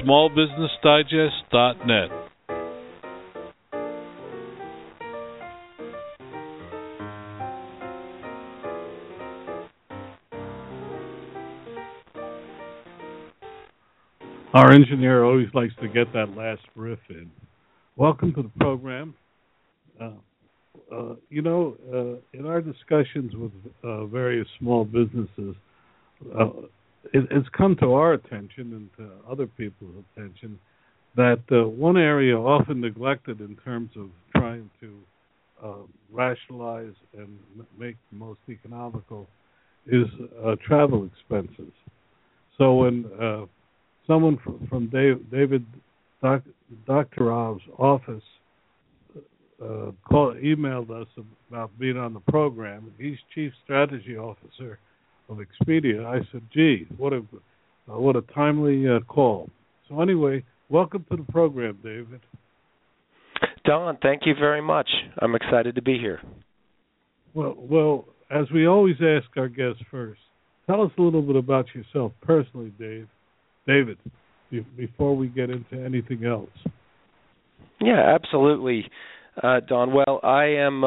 www.smallbusinessdigest.net. Our engineer always likes to get that last riff in. Welcome to the program. Uh, uh, you know, uh, in our discussions with uh, various small businesses, uh, it, it's come to our attention and to other people's attention that uh, one area often neglected in terms of trying to rationalize and make the most economical is travel expenses. So when someone from, from Dave, David Doc, Doctorow's office uh, called, emailed us about being on the program. He's chief strategy officer of Expedia. I said, "Gee, what a uh, what a timely uh, call." So anyway, welcome to the program, David. Don, thank you very much. I'm excited to be here. Well, well, as we always ask our guests first, tell us a little bit about yourself personally, Dave. David, before we get into anything else. Yeah, absolutely, uh, Don. Well, I am.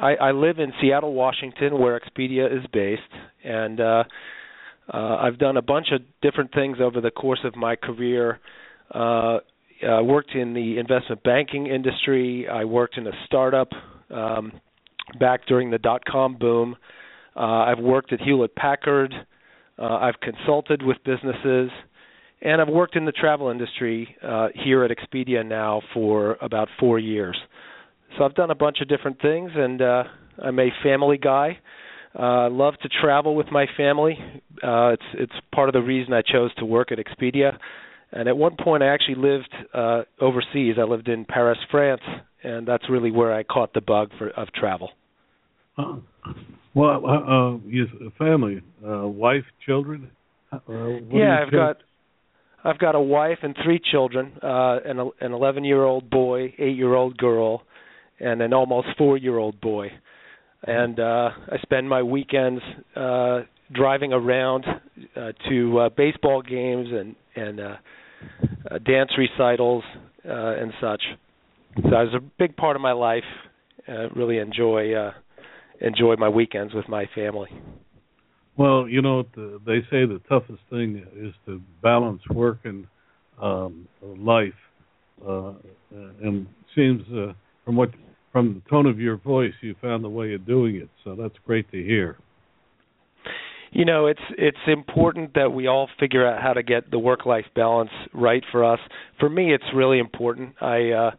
Uh, I, I live in Seattle, Washington, where Expedia is based, and uh, uh, I've done a bunch of different things over the course of my career. Uh, I worked in the investment banking industry. I worked in a startup um, back during the dot com boom. Uh, I've worked at Hewlett Packard. Uh, I've consulted with businesses and I've worked in the travel industry uh, here at Expedia now for about four years. So I've done a bunch of different things, and uh, I'm a family guy. I uh, love to travel with my family. Uh, it's it's part of the reason I chose to work at Expedia. And at one point, I actually lived uh, overseas. I lived in Paris, France, and that's really where I caught the bug for of travel. Uh, well, uh, uh, your family, uh, wife, children. Uh, yeah, I've got I've got a wife and three children, uh, an an 11 year old boy, eight year old girl, and an almost four year old boy. And uh, I spend my weekends uh, driving around uh, to uh, baseball games and and uh, uh, dance recitals uh, and such. So it's a big part of my life. Uh, really enjoy uh, enjoy my weekends with my family. Well, you know, the, they say the toughest thing is to balance work and um, life, uh, and seems uh, from what from the tone of your voice, you found the way of doing it. So that's great to hear. You know, it's it's important that we all figure out how to get the work life balance right for us. For me, it's really important. I uh,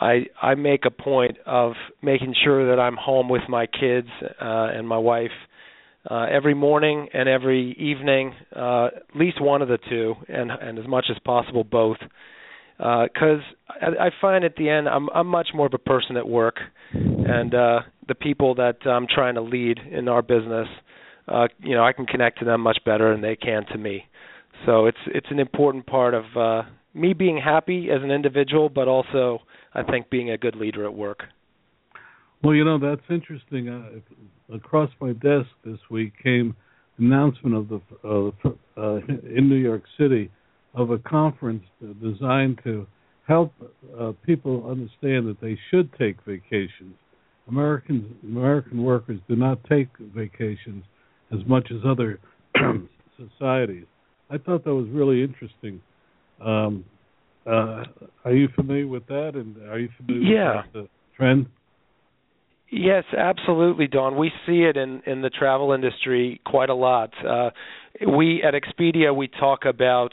I I make a point of making sure that I'm home with my kids uh, and my wife uh, every morning and every evening, uh, at least one of the two, and and as much as possible both. Because uh, I, I find at the end I'm I'm much more of a person at work, and uh, the people that I'm trying to lead in our business, uh, you know, I can connect to them much better than they can to me. So it's it's an important part of uh, me being happy as an individual, but also I think being a good leader at work. Well, you know that's interesting. Uh, across my desk this week came announcement of the uh, uh, in New York City of a conference designed to help uh, people understand that they should take vacations. Americans, American workers do not take vacations as much as other societies. I thought that was really interesting. Um, uh, are you familiar with that? And are you familiar yeah. with the trend? Yes, absolutely, Don. We see it in in the travel industry quite a lot. Uh, we at Expedia we talk about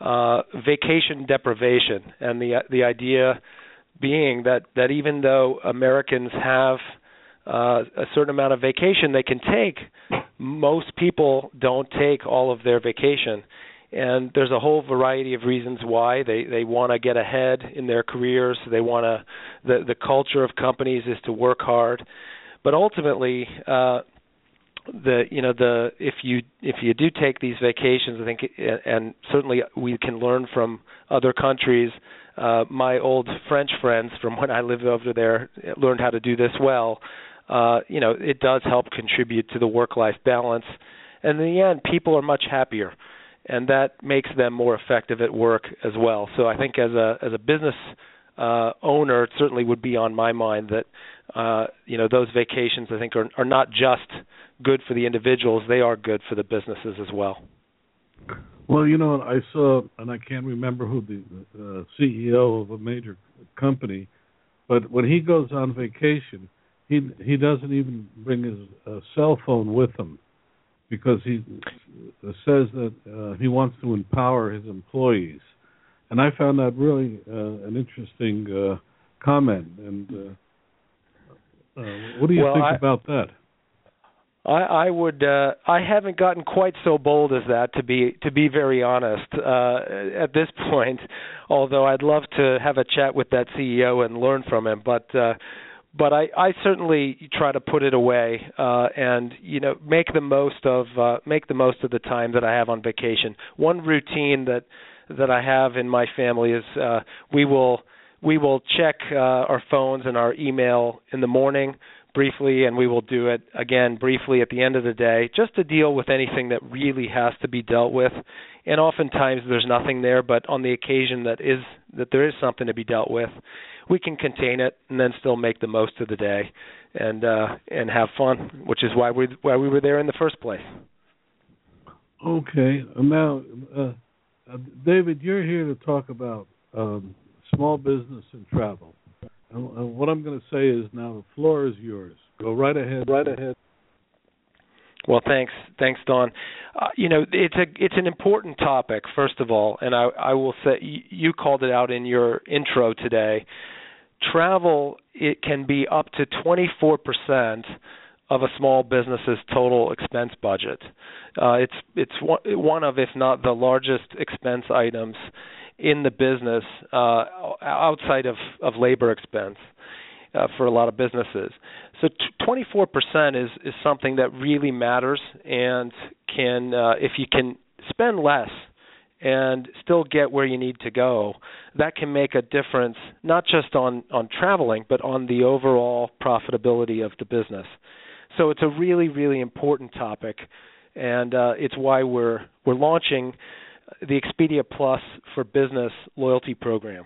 uh, vacation deprivation, and the the idea being that that even though Americans have uh, a certain amount of vacation they can take, most people don't take all of their vacation. And there's a whole variety of reasons why they they want to get ahead in their careers. They want to the the culture of companies is to work hard. But ultimately uh the you know the if you if you do take these vacations i think and certainly we can learn from other countries uh my old french friends from when i lived over there learned how to do this well uh you know it does help contribute to the work life balance and in the end people are much happier and that makes them more effective at work as well. So I think as a as a business uh, owner, it certainly would be on my mind that uh, you know those vacations I think are are not just good for the individuals; they are good for the businesses as well. Well, you know, I saw, and I can't remember who the uh, CEO of a major company, but when he goes on vacation, he he doesn't even bring his uh, cell phone with him because he says that uh, he wants to empower his employees, and I found that really uh, an interesting uh, comment. And uh, uh, what do you well, think I, about that? I, I would. Uh, I haven't gotten quite so bold as that to be to be very honest uh, at this point. Although I'd love to have a chat with that CEO and learn from him, but. Uh, but I, I certainly try to put it away uh, and you know make the most of uh, make the most of the time that I have on vacation. One routine that that I have in my family is uh, we will we will check uh, our phones and our email in the morning briefly, and we will do it again briefly at the end of the day, just to deal with anything that really has to be dealt with. And oftentimes there's nothing there, but on the occasion that is that there is something to be dealt with, we can contain it and then still make the most of the day and uh and have fun which is why we why we were there in the first place okay now uh, uh, david you're here to talk about um small business and travel. And, and what i'm going to say is now the floor is yours. Go right ahead. Right ahead. Well, thanks, thanks, Don. Uh, you know, it's a it's an important topic, first of all, and I I will say you called it out in your intro today. Travel it can be up to 24% of a small business's total expense budget. Uh, it's it's one, one of, if not the largest expense items in the business uh, outside of, of labor expense uh, for a lot of businesses. So t- 24% is is something that really matters and can uh, if you can spend less and still get where you need to go, that can make a difference not just on on traveling but on the overall profitability of the business. So it's a really really important topic, and uh, it's why we're we're launching the Expedia Plus for Business loyalty program,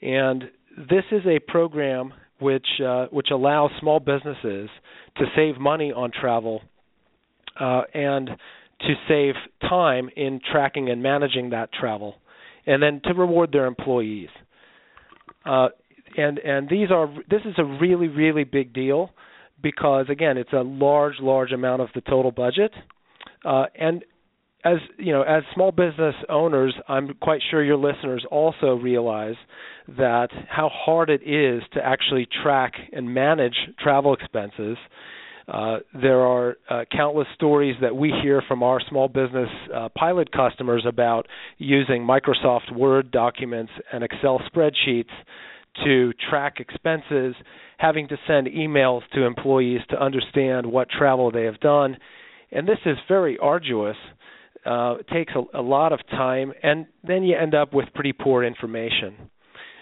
and this is a program which uh, which allows small businesses to save money on travel uh, and to save time in tracking and managing that travel, and then to reward their employees. Uh, and and these are this is a really really big deal because again it's a large large amount of the total budget, uh, and as you know as small business owners i'm quite sure your listeners also realize that how hard it is to actually track and manage travel expenses. Uh, there are uh, countless stories that we hear from our small business uh, pilot customers about using Microsoft Word documents and Excel spreadsheets to track expenses, having to send emails to employees to understand what travel they have done. And this is very arduous. Uh, it takes a, a lot of time, and then you end up with pretty poor information.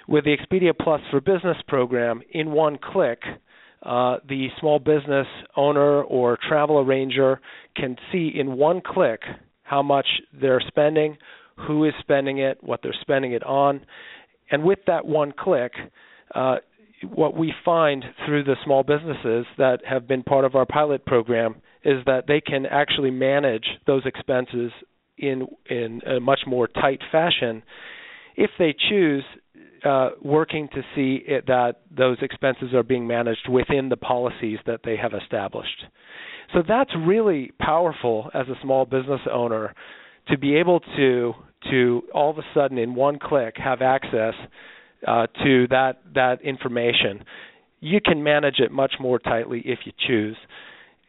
With the Expedia Plus for Business program, in one click, uh, the small business owner or travel arranger can see in one click how much they're spending, who is spending it, what they're spending it on, and with that one click, uh, what we find through the small businesses that have been part of our pilot program is that they can actually manage those expenses in in a much more tight fashion if they choose, uh, working to see it, that those expenses are being managed within the policies that they have established. So that's really powerful as a small business owner to be able to to all of a sudden in one click have access uh, to that that information. You can manage it much more tightly if you choose.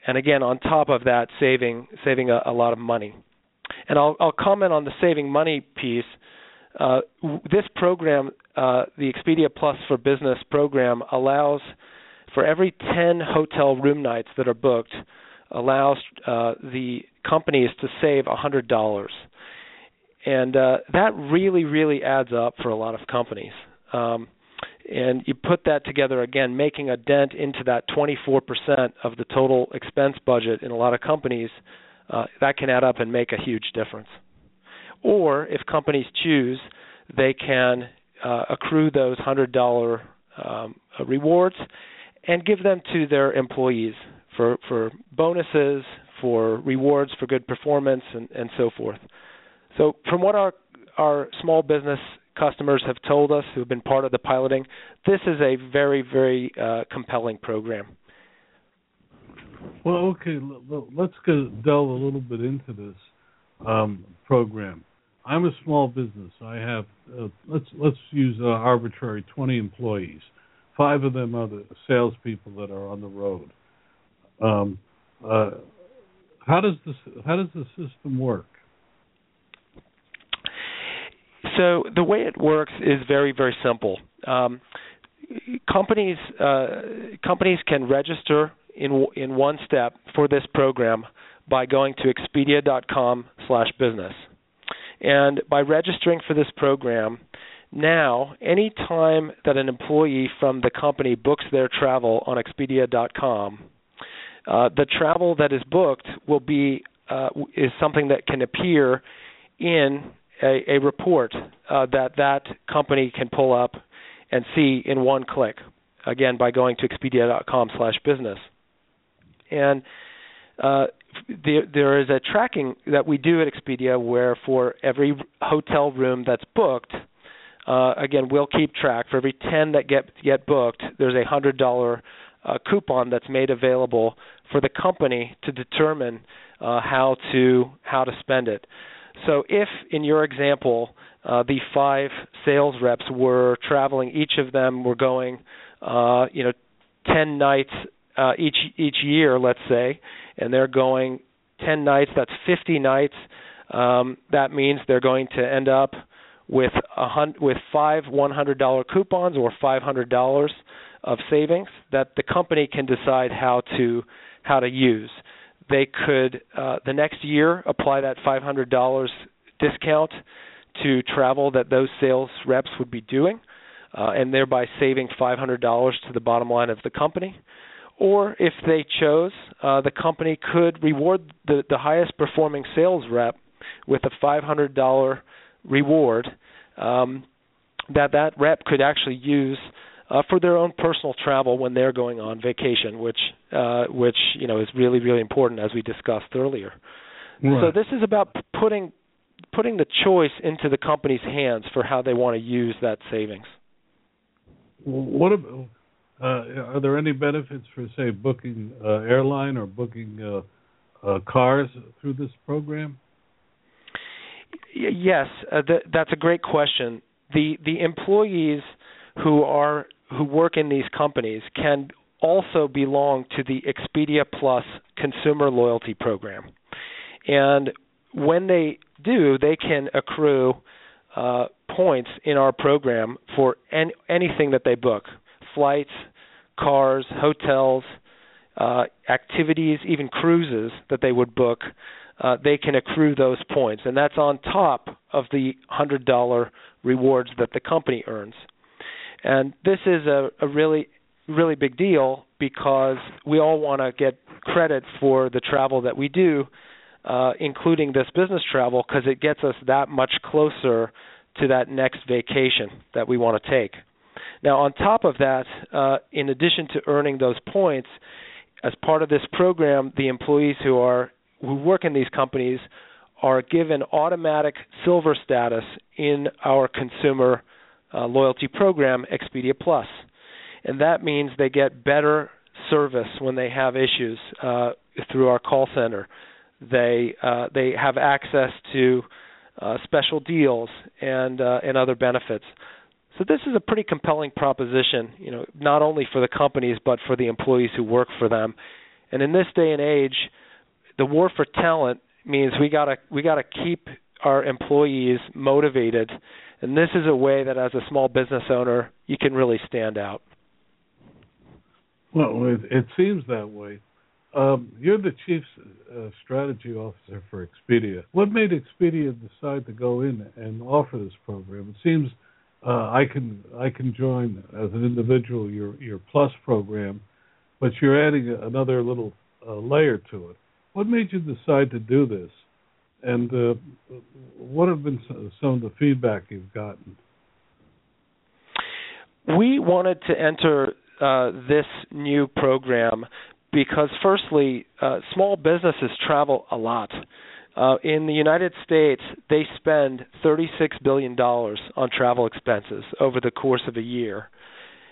And again, on top of that, saving saving a, a lot of money. And I'll, I'll comment on the saving money piece. Uh, this program, uh, the Expedia Plus for Business program, allows for every 10 hotel room nights that are booked, allows uh, the companies to save $100. And uh, that really, really adds up for a lot of companies. Um, and you put that together again, making a dent into that 24% of the total expense budget in a lot of companies, uh, that can add up and make a huge difference. Or if companies choose, they can uh, accrue those $100 um, rewards and give them to their employees for, for bonuses, for rewards for good performance, and, and so forth. So, from what our our small business customers have told us who've been part of the piloting, this is a very, very uh, compelling program. Well, okay, let's go delve a little bit into this um, program. I'm a small business. I have uh, let's let's use uh, arbitrary 20 employees. Five of them are the salespeople that are on the road. Um, uh, how does this how does the system work? So the way it works is very very simple. Um, companies uh, companies can register in in one step for this program by going to expedia.com/business. And by registering for this program, now any time that an employee from the company books their travel on expedia.com, uh, the travel that is booked will be uh, is something that can appear in a, a report uh, that that company can pull up and see in one click. Again, by going to expedia.com/business, and uh, there, there is a tracking that we do at Expedia where for every hotel room that's booked, uh, again we'll keep track. For every 10 that get get booked, there's a hundred dollar uh, coupon that's made available for the company to determine uh, how to how to spend it. So if in your example uh, the five sales reps were traveling, each of them were going, uh, you know, 10 nights uh, each each year, let's say, and they're going 10 nights. That's 50 nights. Um, that means they're going to end up with a hun- with five $100 coupons or $500 of savings that the company can decide how to how to use they could uh, the next year apply that $500 discount to travel that those sales reps would be doing, uh, and thereby saving $500 to the bottom line of the company. Or if they chose, uh, the company could reward the, the highest performing sales rep with a $500 reward um, that that rep could actually use uh, for their own personal travel when they're going on vacation, which uh, which you know is really really important as we discussed earlier. Right. So this is about putting putting the choice into the company's hands for how they want to use that savings. What about, uh, are there any benefits for say booking uh, airline or booking uh, uh, cars through this program? Y- yes, uh, th- that's a great question. The the employees who are who work in these companies can also belong to the Expedia Plus consumer loyalty program. And when they do, they can accrue uh, points in our program for any, anything that they book flights, cars, hotels, uh, activities, even cruises that they would book. Uh, they can accrue those points, and that's on top of the $100 rewards that the company earns. And this is a, a really really big deal because we all want to get credit for the travel that we do, uh, including this business travel, because it gets us that much closer to that next vacation that we want to take. Now, on top of that, uh, in addition to earning those points, as part of this program, the employees who are who work in these companies are given automatic silver status in our consumer uh, loyalty program, Expedia Plus, and that means they get better service when they have issues uh, through our call center. They uh, they have access to uh, special deals and uh, and other benefits. So this is a pretty compelling proposition, you know, not only for the companies but for the employees who work for them. And in this day and age, the war for talent means we gotta we gotta keep our employees motivated, and this is a way that as a small business owner you can really stand out. Well, it, it seems that way. Um, you're the chief uh, strategy officer for Expedia. What made Expedia decide to go in and offer this program? It seems uh, I can I can join as an individual your your Plus program, but you're adding another little uh, layer to it. What made you decide to do this, and uh, what have been some of the feedback you've gotten? We wanted to enter uh, this new program because, firstly, uh, small businesses travel a lot. Uh, in the United States, they spend $36 billion on travel expenses over the course of a year.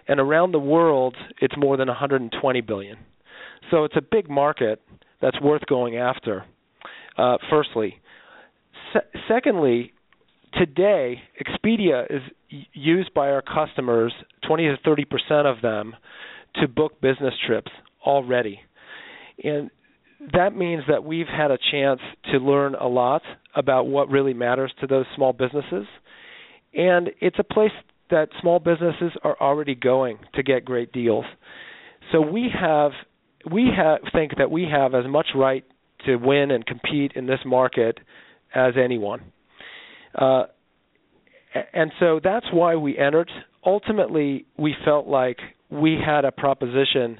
And around the world, it's more than 120 billion. So it's a big market that's worth going after. Uh, firstly, Se- secondly, today Expedia is used by our customers, 20 to 30 percent of them, to book business trips already. And that means that we've had a chance to learn a lot about what really matters to those small businesses. And it's a place that small businesses are already going to get great deals. So we have we have, think that we have as much right to win and compete in this market as anyone. Uh, and so that's why we entered. Ultimately, we felt like we had a proposition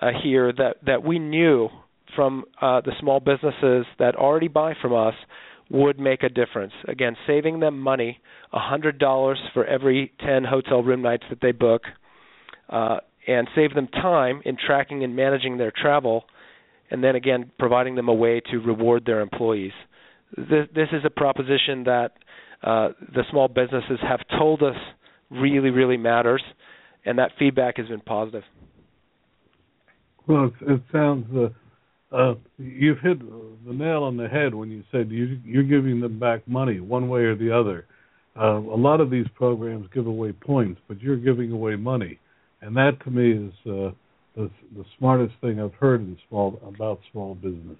uh, here that that we knew from uh, the small businesses that already buy from us would make a difference. Again, saving them money, $100 for every 10 hotel room nights that they book, uh, and save them time in tracking and managing their travel, and then again, providing them a way to reward their employees. This, this is a proposition that uh, the small businesses have told us really, really matters, and that feedback has been positive. Well, it, it sounds uh, uh, you've hit the nail on the head when you said you, you're giving them back money one way or the other. Uh, a lot of these programs give away points, but you're giving away money, and that to me is uh, the the smartest thing I've heard in small about small business.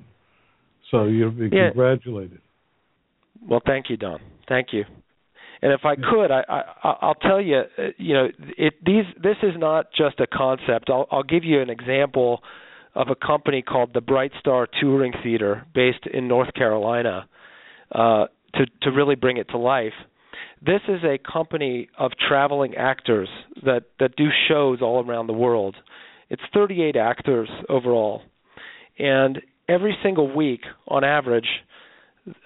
So you'll be yeah. congratulated. Well, thank you, Don. Thank you. And if I could, I, I I'll tell you, uh, you know, it these this is not just a concept. I'll I'll give you an example of a company called the Bright Star Touring Theater, based in North Carolina, uh, to to really bring it to life. This is a company of traveling actors that that do shows all around the world. It's 38 actors overall, and every single week, on average,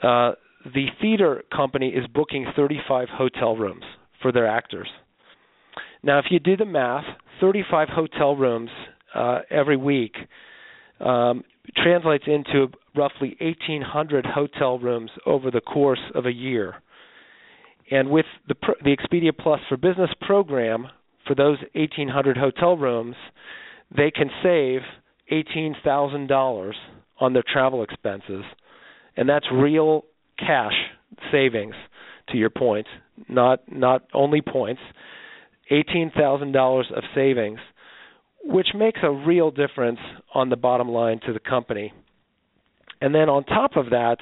uh, the theater company is booking 35 hotel rooms for their actors. Now, if you do the math, 35 hotel rooms uh, every week um, translates into roughly 1,800 hotel rooms over the course of a year. And with the, the Expedia Plus for Business program, for those 1,800 hotel rooms, they can save $18,000 on their travel expenses. And that's real cash savings to your point, not not only points, eighteen thousand dollars of savings, which makes a real difference on the bottom line to the company. And then on top of that,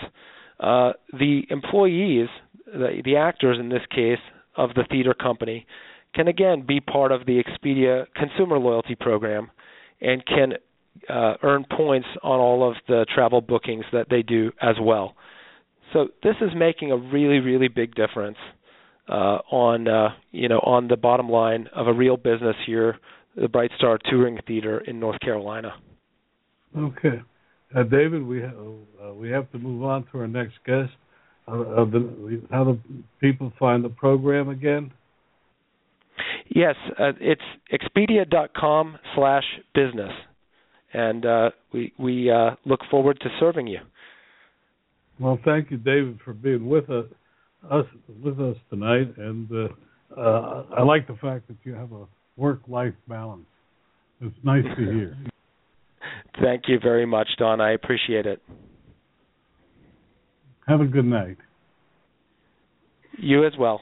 uh, the employees, the, the actors in this case of the theater company, can again be part of the Expedia consumer loyalty program and can uh, earn points on all of the travel bookings that they do as well. So this is making a really, really big difference uh, on uh, you know on the bottom line of a real business here, the Bright Star Touring Theater in North Carolina. Okay, uh, David, we ha- uh, we have to move on to our next guest. Uh, the, how do people find the program again? Yes, uh, it's expedia.com slash business, and we we look forward to serving you. Well, thank you, David, for being with us, us with us tonight, and uh, uh, I like the fact that you have a work-life balance. It's nice to hear. Thank you very much, Don. I appreciate it. Have a good night. You as well.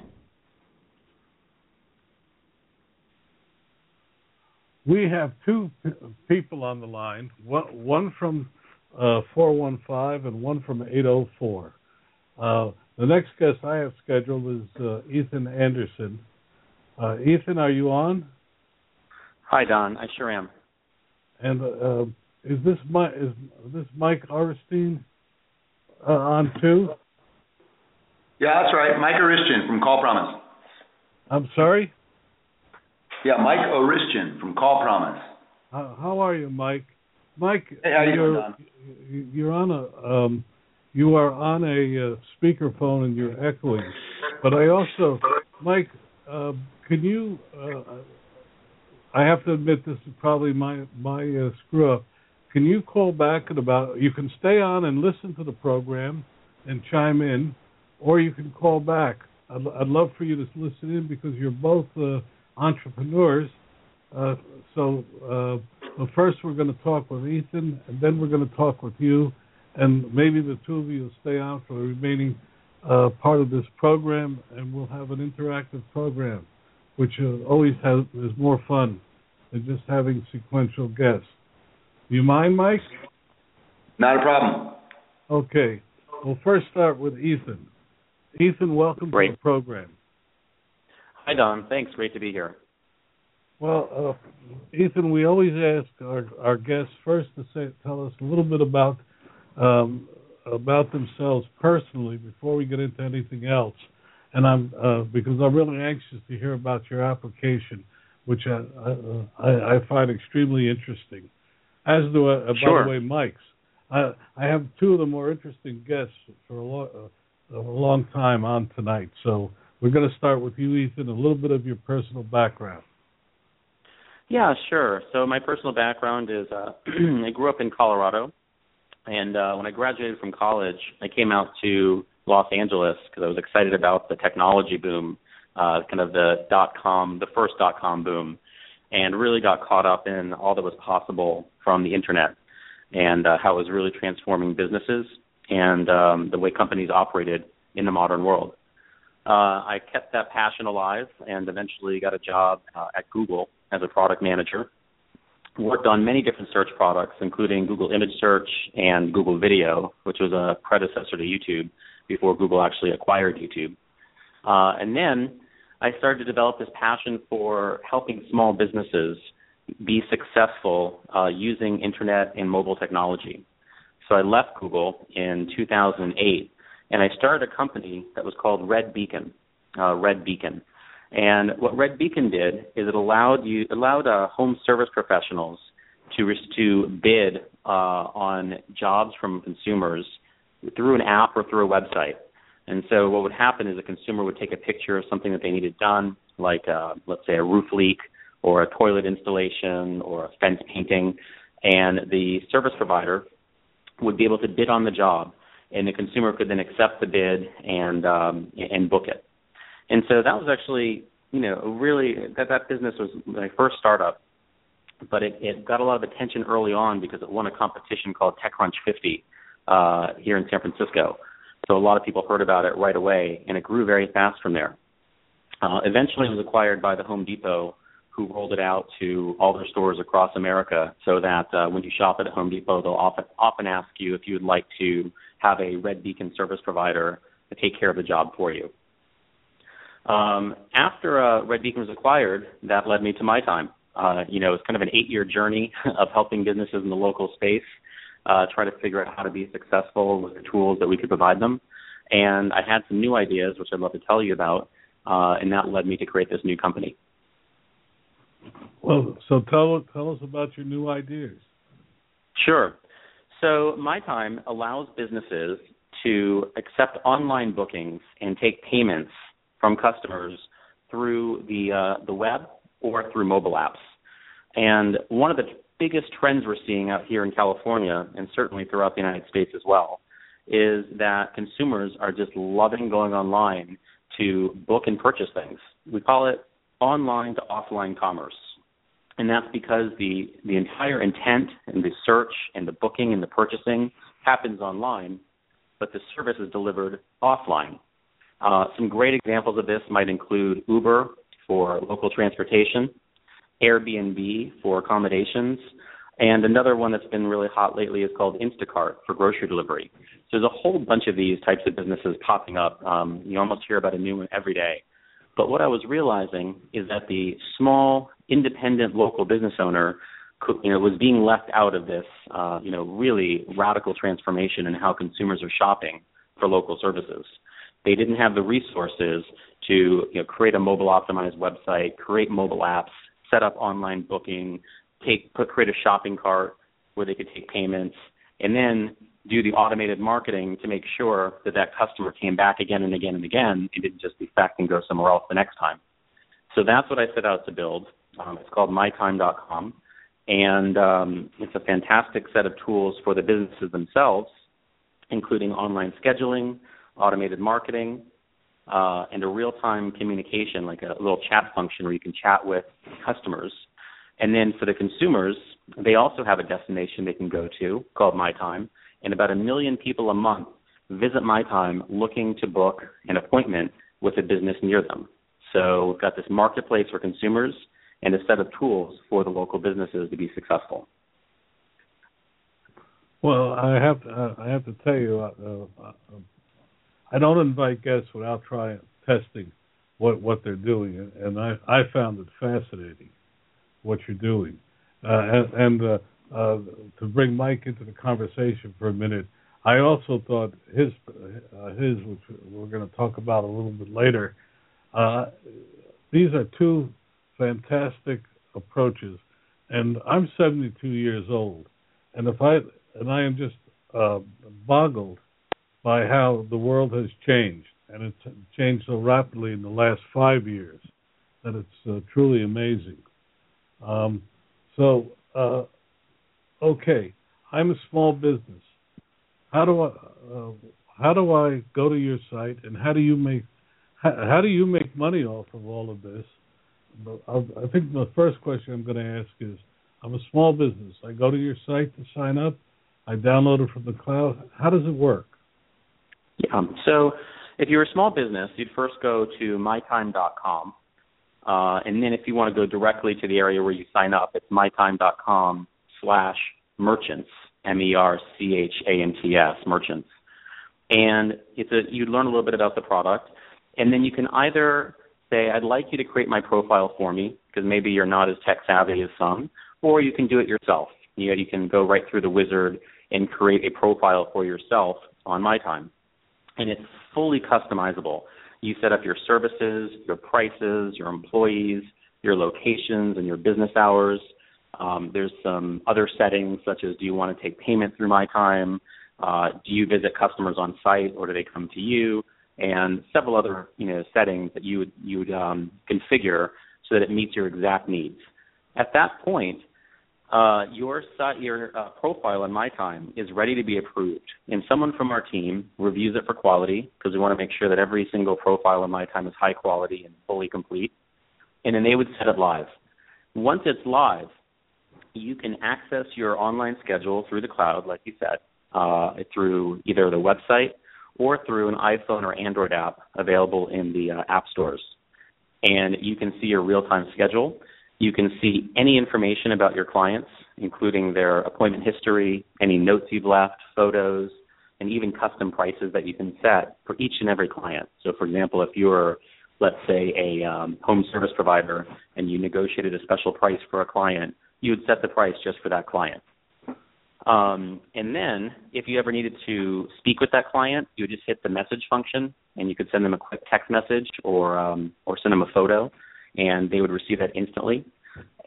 We have two p- people on the line. One, one from uh, 415 and one from 804. Uh, the next guest I have scheduled is uh, Ethan Anderson. Uh, Ethan, are you on? Hi, Don. I sure am. And uh, is this my is this Mike Aristine uh, on too? Yeah, that's right. Mike Oristian from Call Promise. I'm sorry. Yeah, Mike Oristian from Call Promise. How, how are you, Mike? Mike, Hey, you doing, you're Don? you're on a um, you are on a uh, speakerphone and you're echoing. But I also, Mike, uh, can you? Uh, I have to admit this is probably my my uh, screw up. Can you call back at about? You can stay on and listen to the program and chime in, or you can call back. I'd, I'd love for you to listen in because you're both uh, entrepreneurs. Uh, so uh, well, first we're going to talk with Ethan, and then we're going to talk with you, and maybe the two of you will stay on for the remaining uh, part of this program, and we'll have an interactive program, which uh, always has is more fun than just having sequential guests. Do you mind, Mike? Not a problem. Okay. We'll first start with Ethan. Ethan, welcome Great. to the program. Hi, Don. Thanks. Great to be here. Well, uh, Ethan, we always ask our, our guests first to say, tell us a little bit about um, about themselves personally before we get into anything else. And I'm uh, because I'm really anxious to hear about your application, which I, I, I find extremely interesting. As do uh, by the way, Mike's. I, I have two of the more interesting guests for a, lo- uh, a long time on tonight. So we're going to start with you, Ethan. A little bit of your personal background. Yeah, sure. So my personal background is uh, I grew up in Colorado, and uh, when I graduated from college, I came out to Los Angeles because I was excited about the technology boom, uh, kind of the dot com, the first dot com boom, and really got caught up in all that was possible from the internet and uh, how it was really transforming businesses and um, the way companies operated in the modern world. Uh, I kept that passion alive and eventually got a job uh, at Google as a product manager. Worked on many different search products, including Google Image Search and Google Video, which was a predecessor to YouTube before Google actually acquired YouTube. Uh, and then I started to develop this passion for helping small businesses be successful uh, using internet and mobile technology. So I left Google in 2008 and I started a company that was called Red Beacon. Uh, Red Beacon, and what Red Beacon did is it allowed you allowed uh, home service professionals to to bid uh, on jobs from consumers through an app or through a website. And so what would happen is a consumer would take a picture of something that they needed done, like uh, let's say a roof leak or a toilet installation or a fence painting, and the service provider would be able to bid on the job and the consumer could then accept the bid and um, and book it. And so that was actually, you know, really that that business was my first startup, but it, it got a lot of attention early on because it won a competition called TechCrunch 50 uh, here in San Francisco. So a lot of people heard about it right away, and it grew very fast from there. Uh, eventually, it was acquired by the Home Depot, who rolled it out to all their stores across America, so that uh, when you shop at Home Depot, they'll often often ask you if you would like to have a Red Beacon service provider to take care of the job for you. Um, after uh, Red Beacon was acquired, that led me to MyTime. Uh, you know, it's kind of an eight-year journey of helping businesses in the local space uh, try to figure out how to be successful with the tools that we could provide them. And I had some new ideas, which I'd love to tell you about, uh, and that led me to create this new company. Well, so tell tell us about your new ideas. Sure. So MyTime allows businesses to accept online bookings and take payments from customers through the uh, the web or through mobile apps. And one of the biggest trends we're seeing out here in California, and certainly throughout the United States as well, is that consumers are just loving going online to book and purchase things. We call it online to offline commerce. And that's because the, the entire intent and the search and the booking and the purchasing happens online, but the service is delivered offline. Uh, some great examples of this might include Uber for local transportation, Airbnb for accommodations, and another one that's been really hot lately is called Instacart for grocery delivery. So there's a whole bunch of these types of businesses popping up. Um, you almost hear about a new one every day. But what I was realizing is that the small, independent local business owner, you know, was being left out of this, uh, you know, really radical transformation in how consumers are shopping for local services. They didn't have the resources to you know, create a mobile optimized website, create mobile apps, set up online booking, take put create a shopping cart where they could take payments, and then do the automated marketing to make sure that that customer came back again and again and again and didn't just defect and go somewhere else the next time. So that's what I set out to build. Um, it's called mytime.com, and um, it's a fantastic set of tools for the businesses themselves, including online scheduling, automated marketing, uh, and a real-time communication, like a little chat function where you can chat with customers. And then for the consumers, they also have a destination they can go to called MyTime, and about a million people a month visit MyTime looking to book an appointment with a business near them. So we've got this marketplace for consumers and a set of tools for the local businesses to be successful. Well, I have to, uh, I have to tell you, uh, uh, I don't invite guests without trying testing what what they're doing, and I I found it fascinating what you're doing, uh, and, and uh, uh, to bring Mike into the conversation for a minute. I also thought his his, which we're going to talk about a little bit later. These are two fantastic approaches, and I'm 72 years old, and if I and I am just uh, boggled by how the world has changed, and it's changed so rapidly in the last five years that it's uh, truly amazing. Um, so, uh, okay, I'm a small business. How do I uh, how do I go to your site, and how do you make how, how do you make money off of all of this? I, think the first question I'm going to ask is, I'm a small business. I go to your site to sign up. I download it from the cloud. How does it work? Yeah. So if you're a small business, you'd first go to mytime.com. Uh, and then if you want to go directly to the area where you sign up, it's mytime.com slash merchants, M-E-R-C-H-A-N-T-S, merchants. And it's a, you learn a little bit about the product. And then you can either say, I'd like you to create my profile for me, because maybe you're not as tech savvy as some, or you can do it yourself. You, know, you can go right through the wizard and create a profile for yourself on MyTime and it's fully customizable. You set up your services, your prices, your employees, your locations, and your business hours. Um, there's some other settings such as do you want to take payment through MyTime? Uh, do you visit customers on site or do they come to you? And several other you know settings that you would you would um, configure so that it meets your exact needs. At that point, uh, your your uh, profile in MyTime is ready to be approved, and someone from our team reviews it for quality because we want to make sure that every single profile in MyTime is high quality and fully complete, and then they would set it live. Once it's live, you can access your online schedule through the cloud, like you said, uh, through either the website or through an iPhone or Android app available in the uh, app stores, and you can see your real-time schedule you can see any information about your clients, including their appointment history, any notes you've left, photos, and even custom prices that you can set for each and every client. So, for example, if you're, let's say, a um, home service provider and you negotiated a special price for a client, you would set the price just for that client. Um, and then, if you ever needed to speak with that client, you would just hit the message function, and you could send them a quick text message or um, or send them a photo and they would receive that instantly.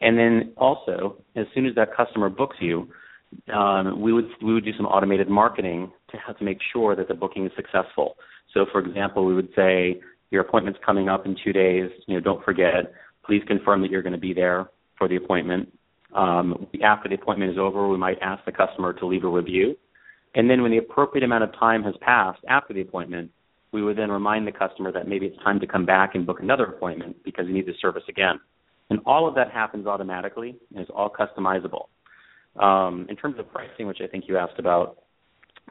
And then also, as soon as that customer books you, um, we would we would do some automated marketing to have to make sure that the booking is successful. So, for example, we would say your appointment's coming up in two days. You know, don't forget. Please confirm that you're going to be there for the appointment. Um, after the appointment is over, we might ask the customer to leave a review, And then when the appropriate amount of time has passed after the appointment, we would then remind the customer that maybe it's time to come back and book another appointment because you need the service again. And all of that happens automatically and is all customizable. Um, in terms of pricing, which I think you asked about,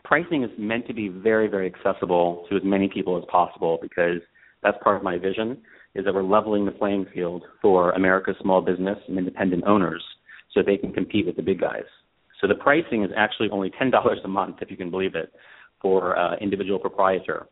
pricing is meant to be very, very accessible to as many people as possible because that's part of my vision is that we're leveling the playing field for America's small business and independent owners so they can compete with the big guys. So the pricing is actually only $10 a month, if you can believe it, for uh, individual proprietor.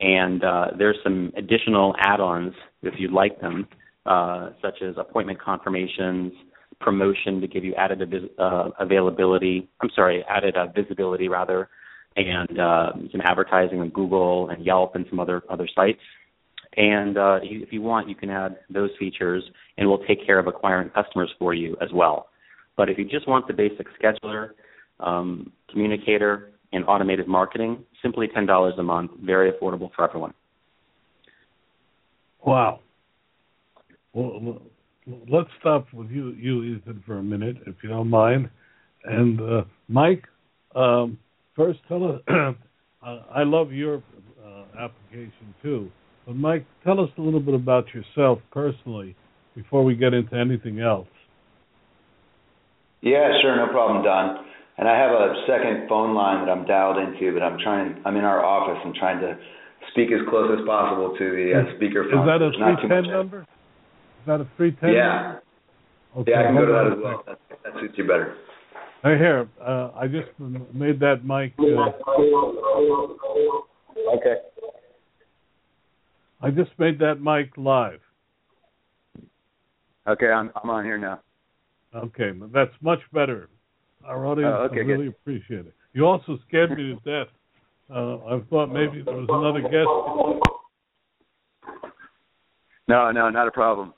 And uh, there's some additional add-ons if you'd like them, uh, such as appointment confirmations, promotion to give you added uh, availability. I'm sorry, added uh, visibility rather, and uh, some advertising on Google and Yelp and some other other sites. And uh, if you want, you can add those features, and we'll take care of acquiring customers for you as well. But if you just want the basic scheduler, um, communicator, and automated marketing, simply $10 a month, very affordable for everyone. Wow. Well, let's stop with you, you Ethan, for a minute, if you don't mind. And uh, Mike, um, first tell us. I love your uh, application too, but Mike, tell us a little bit about yourself personally before we get into anything else. Yeah, sure, no problem, Don. And I have a second phone line that I'm dialed into, but I'm trying. I'm in our office and trying to speak as close as possible to the uh, speakerphone. Is that a three ten number? Is that a three ten? Yeah. Okay, yeah, I can go to that as well. That, that suits you better. Hey, here. Uh, I just made that mic. Uh, Okay. I just made that mic live. Okay, I'm I'm on here now. Okay, that's much better. Our audience Oh, okay, really appreciate it. You also scared me to death. Uh, I thought maybe there was another guest. No, no, not a problem.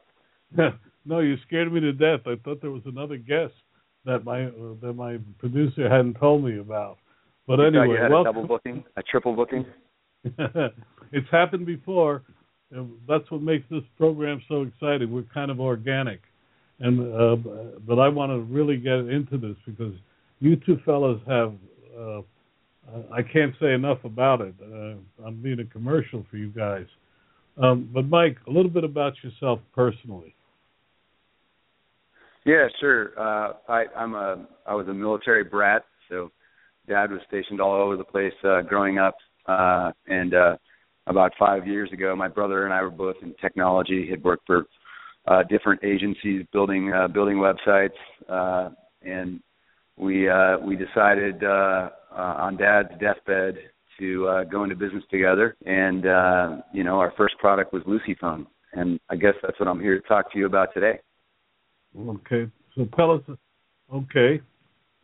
no, you scared me to death. I thought there was another guest that my uh, that my producer hadn't told me about. But You anyway, you had welcome. a double booking, a triple booking. it's happened before. and That's what makes this program so exciting. We're kind of organic, and uh, but I want to really get into this because you two fellas have. Uh, I can't say enough about it. Uh, I'm being a commercial for you guys. Um, but Mike, a little bit about yourself personally. Yeah, sure. Uh, I, I'm a I was a military brat, so dad was stationed all over the place uh, growing up. Uh, and uh, about five years ago, my brother and I were both in technology. Had worked for uh, different agencies building uh, building websites, uh, and we uh, we decided uh, uh, on dad's deathbed to uh, go into business together. And uh, you know, our first product was Lucy Phone, and I guess that's what I'm here to talk to you about today. Okay, so tell us. Okay,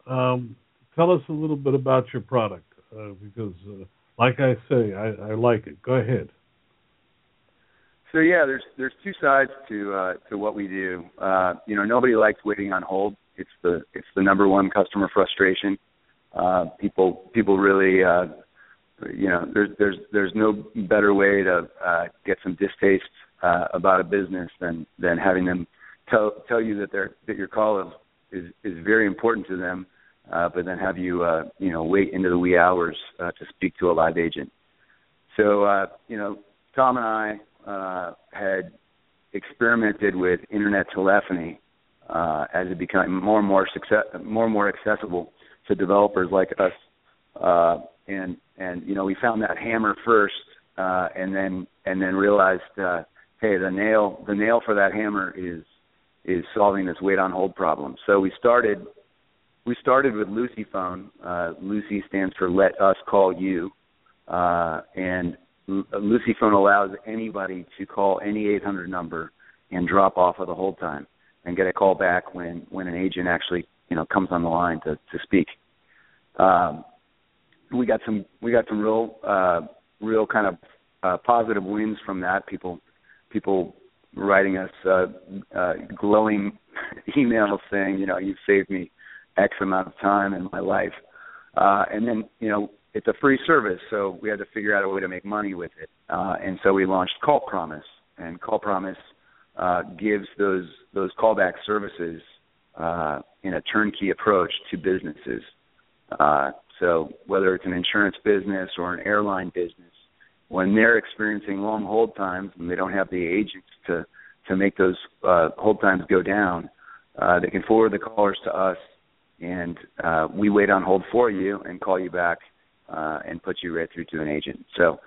um, tell us a little bit about your product uh, because, uh, like I say, I, I like it. Go ahead. So yeah, there's there's two sides to uh, to what we do. Uh, you know, nobody likes waiting on hold. It's the it's the number one customer frustration. Uh, people people really uh, you know there's there's there's no better way to uh, get some distaste uh, about a business than than having them tell tell you that their that your call is is, is very important to them, uh, but then have you uh, you know wait into the wee hours uh, to speak to a live agent. So uh, you know, Tom and I uh, had experimented with internet telephony uh, as it became more and more success, more and more accessible to developers like us. Uh, and and you know we found that hammer first, uh, and then and then realized, uh, hey, the nail the nail for that hammer is is solving this wait on hold problem. So we started we started with Lucy Phone. Uh, Lucy stands for Let Us Call You, uh, and Lucy Phone allows anybody to call any 800 number and drop off of the hold time and get a call back when when an agent actually you know comes on the line to to speak. Um, we got some we got some real uh, real kind of uh, positive wins from that. People people writing us uh, uh, glowing emails saying you know you've saved me X amount of time in my life. Uh, and then you know it's a free service, so we had to figure out a way to make money with it. Uh, and so we launched Call Promise, and Call Promise uh, gives those those callback services uh, in a turnkey approach to businesses. Uh, So whether it's an insurance business or an airline business, when they're experiencing long hold times and they don't have the agents to to make those uh, hold times go down, uh, they can forward the callers to us, and we wait on hold for you and call you back uh, and put you right through to an agent. So,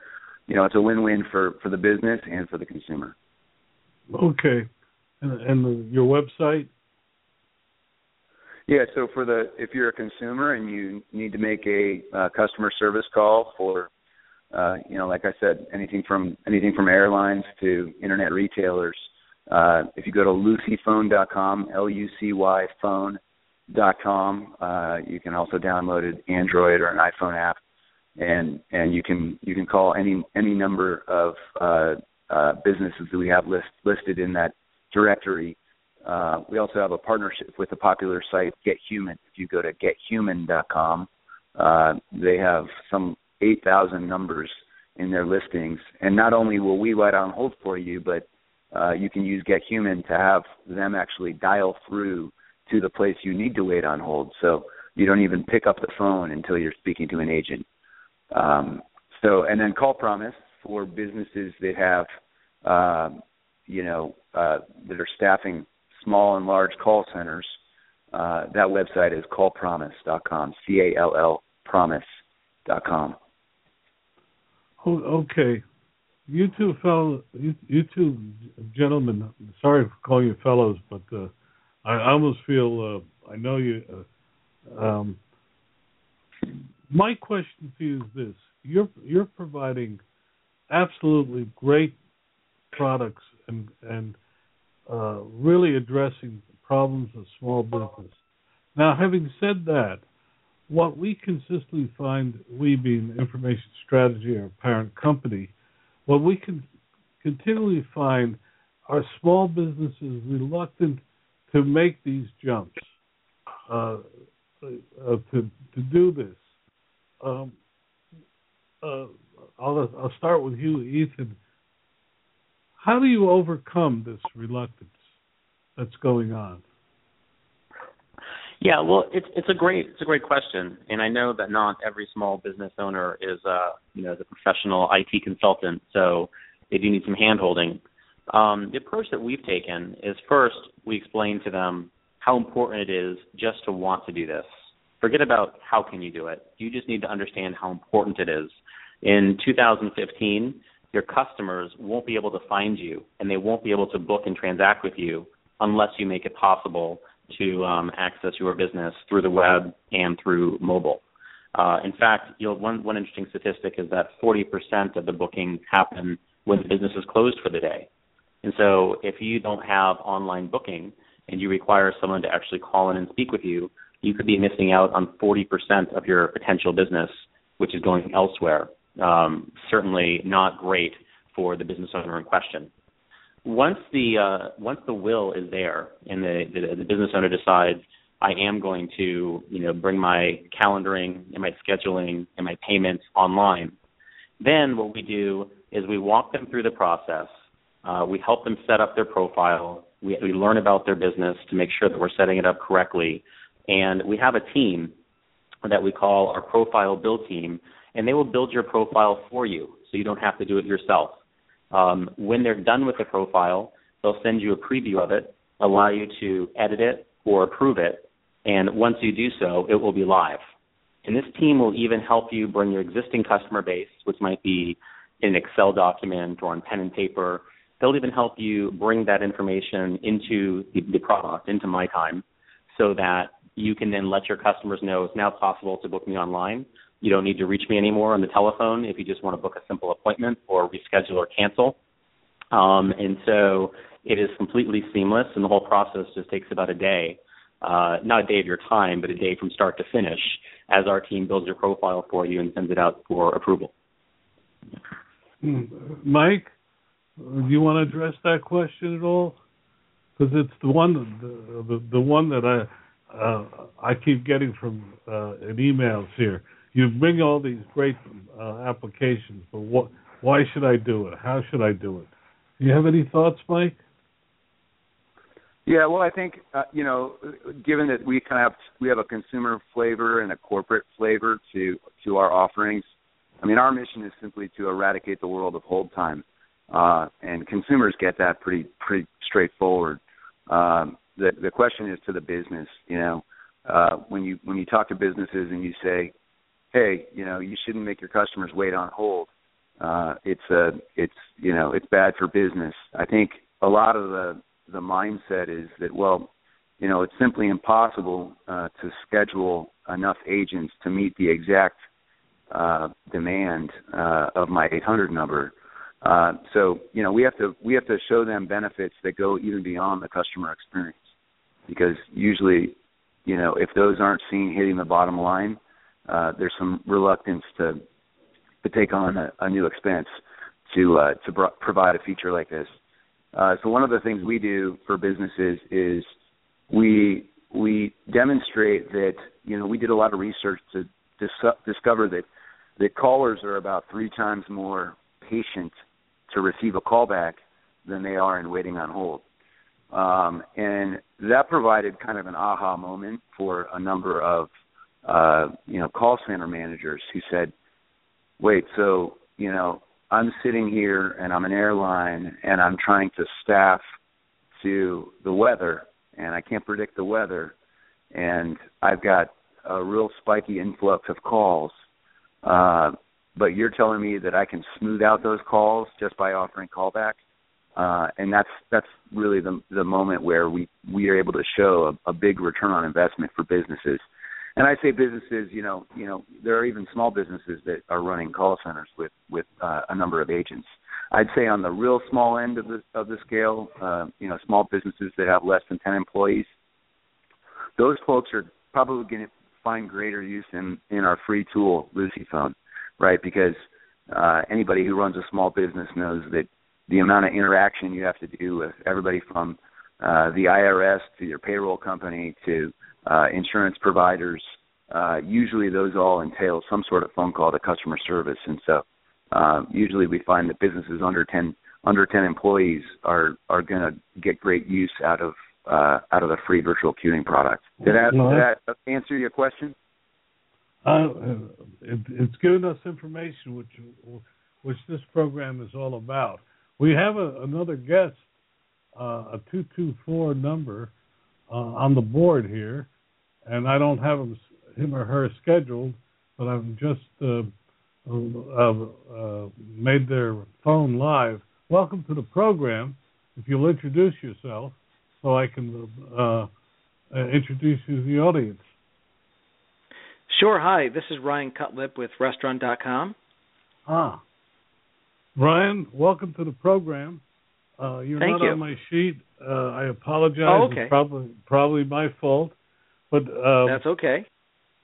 you know, it's a win-win for for the business and for the consumer. Okay, and, and the, your website yeah, so for the if you're a consumer and you need to make a uh, customer service call for, uh, you know, like I said, anything from anything from airlines to internet retailers, uh, if you go to lucyphone.com, L-U-C-Y phone.com, uh, you can also download an Android or an iPhone app, and and you can you can call any any number of uh, uh, businesses that we have list, listed in that directory uh, we also have a partnership with the popular site Get Human. If you go to gethuman.com, uh, they have some 8,000 numbers in their listings. And not only will we wait on hold for you, but uh, you can use Get Human to have them actually dial through to the place you need to wait on hold. So you don't even pick up the phone until you're speaking to an agent. Um, so, and then Call Promise for businesses that have, uh, you know, uh, that are staffing small and large call centers, uh, that website is callpromise.com, C A L L promise.com. Oh, okay. You two fellow, you, you two gentlemen. Sorry for calling you fellows, but uh, I almost feel uh, I know you. Uh, um, my question to you is this: You're you're providing absolutely great products and and uh, really addressing problems of small business. Now, having said that, what we consistently find, we being Information Strategy, our parent company, what we can continually find are small businesses reluctant to make these jumps, uh, uh, to to do this. Um, uh, I'll, I'll start with you, Ethan. How do you overcome this reluctance that's going on? Yeah, well, it's it's a great it's a great question, and I know that not every small business owner is uh you know the professional IT consultant, so they do need some handholding. Um, the approach that we've taken is first we explain to them how important it is just to want to do this. Forget about how can you do it. You just need to understand how important it is. In 2015, your customers won't be able to find you and they won't be able to book and transact with you unless you make it possible to um, access your business through the web and through mobile. Uh, in fact, one, one interesting statistic is that 40% of the bookings happen when the business is closed for the day. And so if you don't have online booking and you require someone to actually call in and speak with you, you could be missing out on 40% of your potential business, which is going elsewhere um, certainly not great for the business owner in question. Once the uh, once the will is there and the, the, the business owner decides I am going to you know bring my calendaring and my scheduling and my payments online, then what we do is we walk them through the process. Uh, we help them set up their profile. We, we learn about their business to make sure that we're setting it up correctly, and we have a team that we call our profile build team and they will build your profile for you, so you don't have to do it yourself. Um, when they're done with the profile, they'll send you a preview of it, allow you to edit it or approve it, and once you do so, it will be live. And this team will even help you bring your existing customer base, which might be in an Excel document or on pen and paper. They'll even help you bring that information into the, the product, into MyTime, so that you can then let your customers know it's now possible to book me online you don't need to reach me anymore on the telephone if you just want to book a simple appointment or reschedule or cancel. Um, and so it is completely seamless, and the whole process just takes about a day. Uh, not a day of your time, but a day from start to finish as our team builds your profile for you and sends it out for approval. Hmm. Mike, do you want to address that question at all? Because it's the one, the, the, the one that I uh, I keep getting from uh, in emails here you bring all these great uh, applications, but what? Why should I do it? How should I do it? Do you have any thoughts, Mike? Yeah, well, I think uh, you know, given that we kind of have, we have a consumer flavor and a corporate flavor to to our offerings. I mean, our mission is simply to eradicate the world of hold time, uh, and consumers get that pretty pretty straightforward. Um, the the question is to the business. You know, uh, when you when you talk to businesses and you say, hey, you know, you shouldn't make your customers wait on hold. Uh, it's a it's you know it's bad for business. I think a lot of the the mindset is that well, you know, it's simply impossible uh, to schedule enough agents to meet the exact uh, demand uh, of my 800 number. Uh, so you know we have to we have to show them benefits that go even beyond the customer experience, because usually, you know, if those aren't seen hitting the bottom line, uh, there's some reluctance to to take on a, a new expense to uh, to provide a feature like this. Uh, so one of the things we do for businesses is we we demonstrate that you know we did a lot of research to dis- discover that that callers are about three times more patient to receive a callback than they are in waiting on hold. Um, and that provided kind of an aha moment for a number of uh, you know call center managers who said, "Wait, so you know I'm sitting here and I'm an airline and I'm trying to staff to the weather and I can't predict the weather and I've got a real spiky influx of calls. Uh, but you're telling me that I can smooth out those calls just by offering callback. Uh, and that's that's really the the moment where we we are able to show a, a big return on investment for businesses and I say businesses, you know, you know, there are even small businesses that are running call centers with with uh, a number of agents. I'd say on the real small end of the of the scale, uh, you know, small businesses that have less than ten employees, those folks are probably going to find greater use in in our free tool, Lucy Phone, right? Because uh, anybody who runs a small business knows that the amount of interaction you have to do with everybody from uh, the IRS to your payroll company to uh, insurance providers. Uh, usually, those all entail some sort of phone call to customer service, and so uh, usually we find that businesses under ten under ten employees are are going to get great use out of uh, out of the free virtual queuing product. Did that, No, did that answer your question? Uh, it, it's given us information which which this program is all about. We have a, another guest, uh, a two two four number uh, on the board here, and I don't have him, him or her scheduled, but I've just uh, uh, uh, made their phone live. Welcome to the program. If you'll introduce yourself, so I can uh, uh, introduce you to the audience. Sure. Hi, this is Ryan Cutlip with Restaurant.com. Ah, Ryan, welcome to the program. Uh, you're Thank not you. on my sheet. Uh, I apologize. Oh, okay. It's probably probably my fault. But um, That's okay.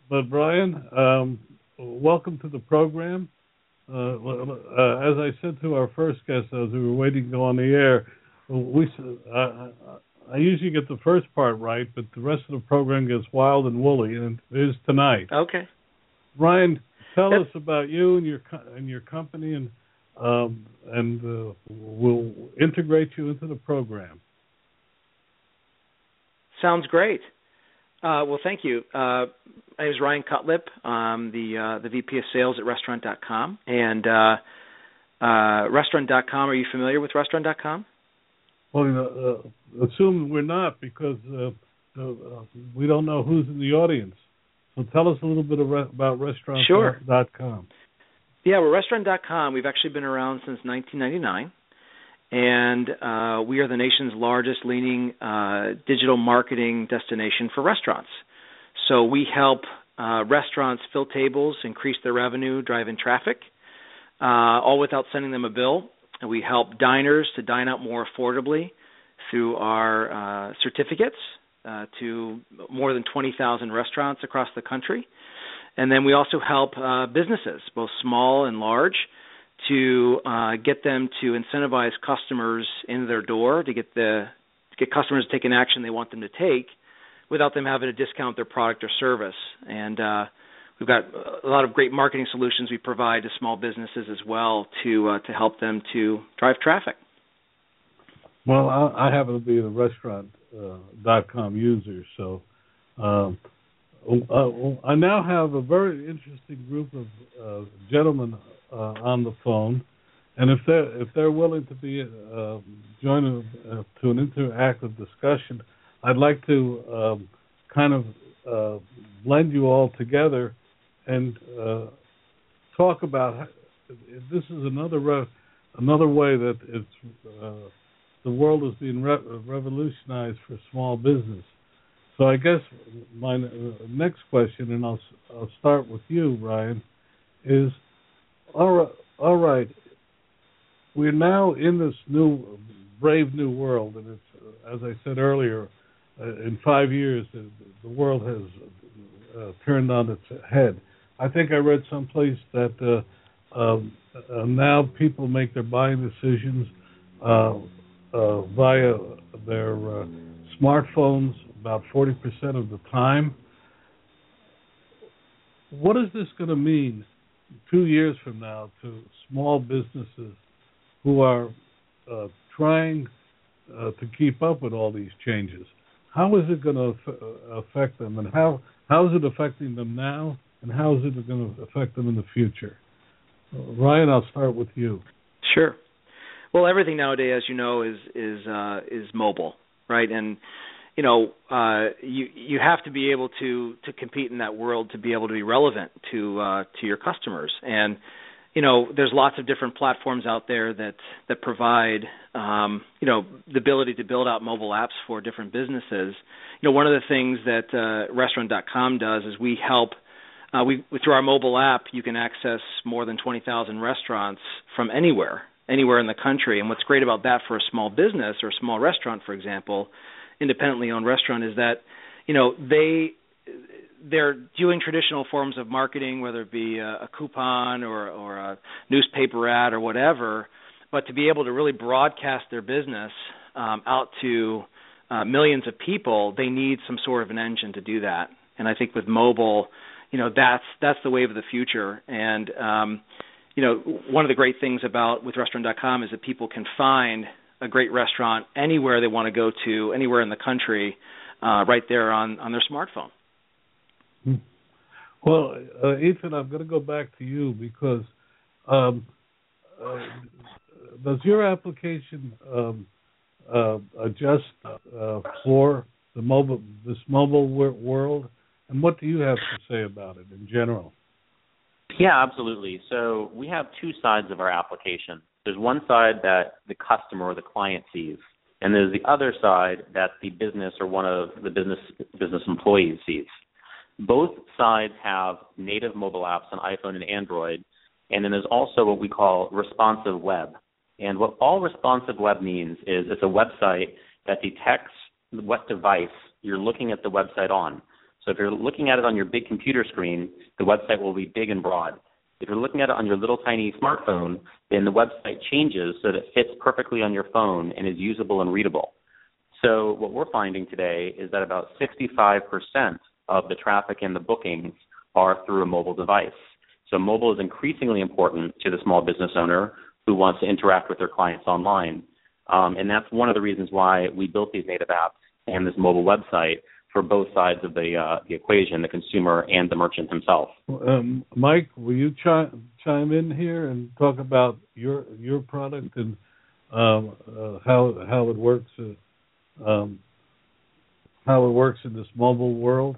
but Brian, um, welcome to the program. Uh, uh, as I said to our first guest as we were waiting to go on the air, we uh, I usually get the first part right, but the rest of the program gets wild and woolly, and it is tonight. Okay. Ryan, tell us about you and your and your company, and um, and uh, we'll integrate you into the program. Sounds great. Uh, well, thank you. Uh, my name is Ryan Cutlip. I'm the uh, the VP of Sales at Restaurant.com. And uh, uh, Restaurant.com. Are you familiar with Restaurant.com? Well, you know, uh, assume we're not because uh, uh, we don't know who's in the audience. So tell us a little bit about, about restaurant Sure. Yeah, well, Restaurant.com. We've actually been around since 1999, and uh, we are the nation's largest leading uh, digital marketing destination for restaurants. So we help uh, restaurants fill tables, increase their revenue, drive in traffic, uh, all without sending them a bill. And we help diners to dine out more affordably through our uh, certificates uh, to more than 20,000 restaurants across the country. And then we also help uh, businesses, both small and large, to uh, get them to incentivize customers in their door to get the to get customers to take an action they want them to take, without them having to discount their product or service. And uh, we've got a lot of great marketing solutions we provide to small businesses as well to uh, to help them to drive traffic. Well, I, I happen to be a restaurant uh, dot com user, so um, uh, I now have a very interesting group of uh, gentlemen uh, on the phone, and if they're if they're willing to be uh, join uh, to an interactive discussion, I'd like to um, kind of uh, blend you all together and uh, talk about. This is another re- another way that it's the world is being re- revolutionized for small business. So I guess my uh, next question, and I'll I'll start with you, Ryan, is all right. All right, we're now in this new brave new world, and it's as I said earlier, uh, in five years the, the world has uh, turned on its head. I think I read someplace that uh, um, uh, now people make their buying decisions uh, uh, via their uh, smartphones about 40% of the time. What is this going to mean two years from now to small businesses who are uh, trying uh, to keep up with all these changes? How is it going to uh, affect them, and how how is it affecting them now, and how is it going to affect them in the future? Ryan, I'll start with you. Sure. Well, everything nowadays, as you know, is is uh, is mobile, right? And you know, uh, you you have to be able to to compete in that world to be able to be relevant to uh, to your customers. And you know, there's lots of different platforms out there that that provide um, you know the ability to build out mobile apps for different businesses. You know, one of the things that uh, Restaurant.com does is we help. Uh, we through our mobile app, you can access more than 20,000 restaurants from anywhere, anywhere in the country. And what's great about that for a small business or a small restaurant, for example, independently owned restaurant, is that you know they they're doing traditional forms of marketing, whether it be a, a coupon or or a newspaper ad or whatever, but to be able to really broadcast their business um, out to uh, millions of people, they need some sort of an engine to do that. And I think with mobile, you know, that's that's the wave of the future. And um, you know, one of the great things about with restaurant.com is that people can find a great restaurant anywhere they want to go to, anywhere in the country, uh, right there on on their smartphone. Hmm. Well, uh, Ethan, I'm going to go back to you because um, uh, does your application um, uh, adjust uh, for the mobile this mobile world, and what do you have to say about it in general? Yeah, absolutely. So we have two sides of our application. There's one side that the customer or the client sees, and there's the other side that the business or one of the business business employees sees. Both sides have native mobile apps on iPhone and Android, and then there's also what we call responsive web. And what all responsive web means is it's a website that detects what device you're looking at the website on. So if you're looking at it on your big computer screen, the website will be big and broad. If you're looking at it on your little tiny smartphone, then the website changes so that it fits perfectly on your phone and is usable and readable. So what we're finding today is that about 65% of the traffic and the bookings are through a mobile device. So mobile is increasingly important to the small business owner who wants to interact with their clients online. Um, and that's one of the reasons why we built these native apps and this mobile website for both sides of the uh, the equation, the consumer and the merchant himself. Um, Mike, will you chime chime in here and talk about your your product and um, uh, how how it works uh, um, how it works in this mobile world?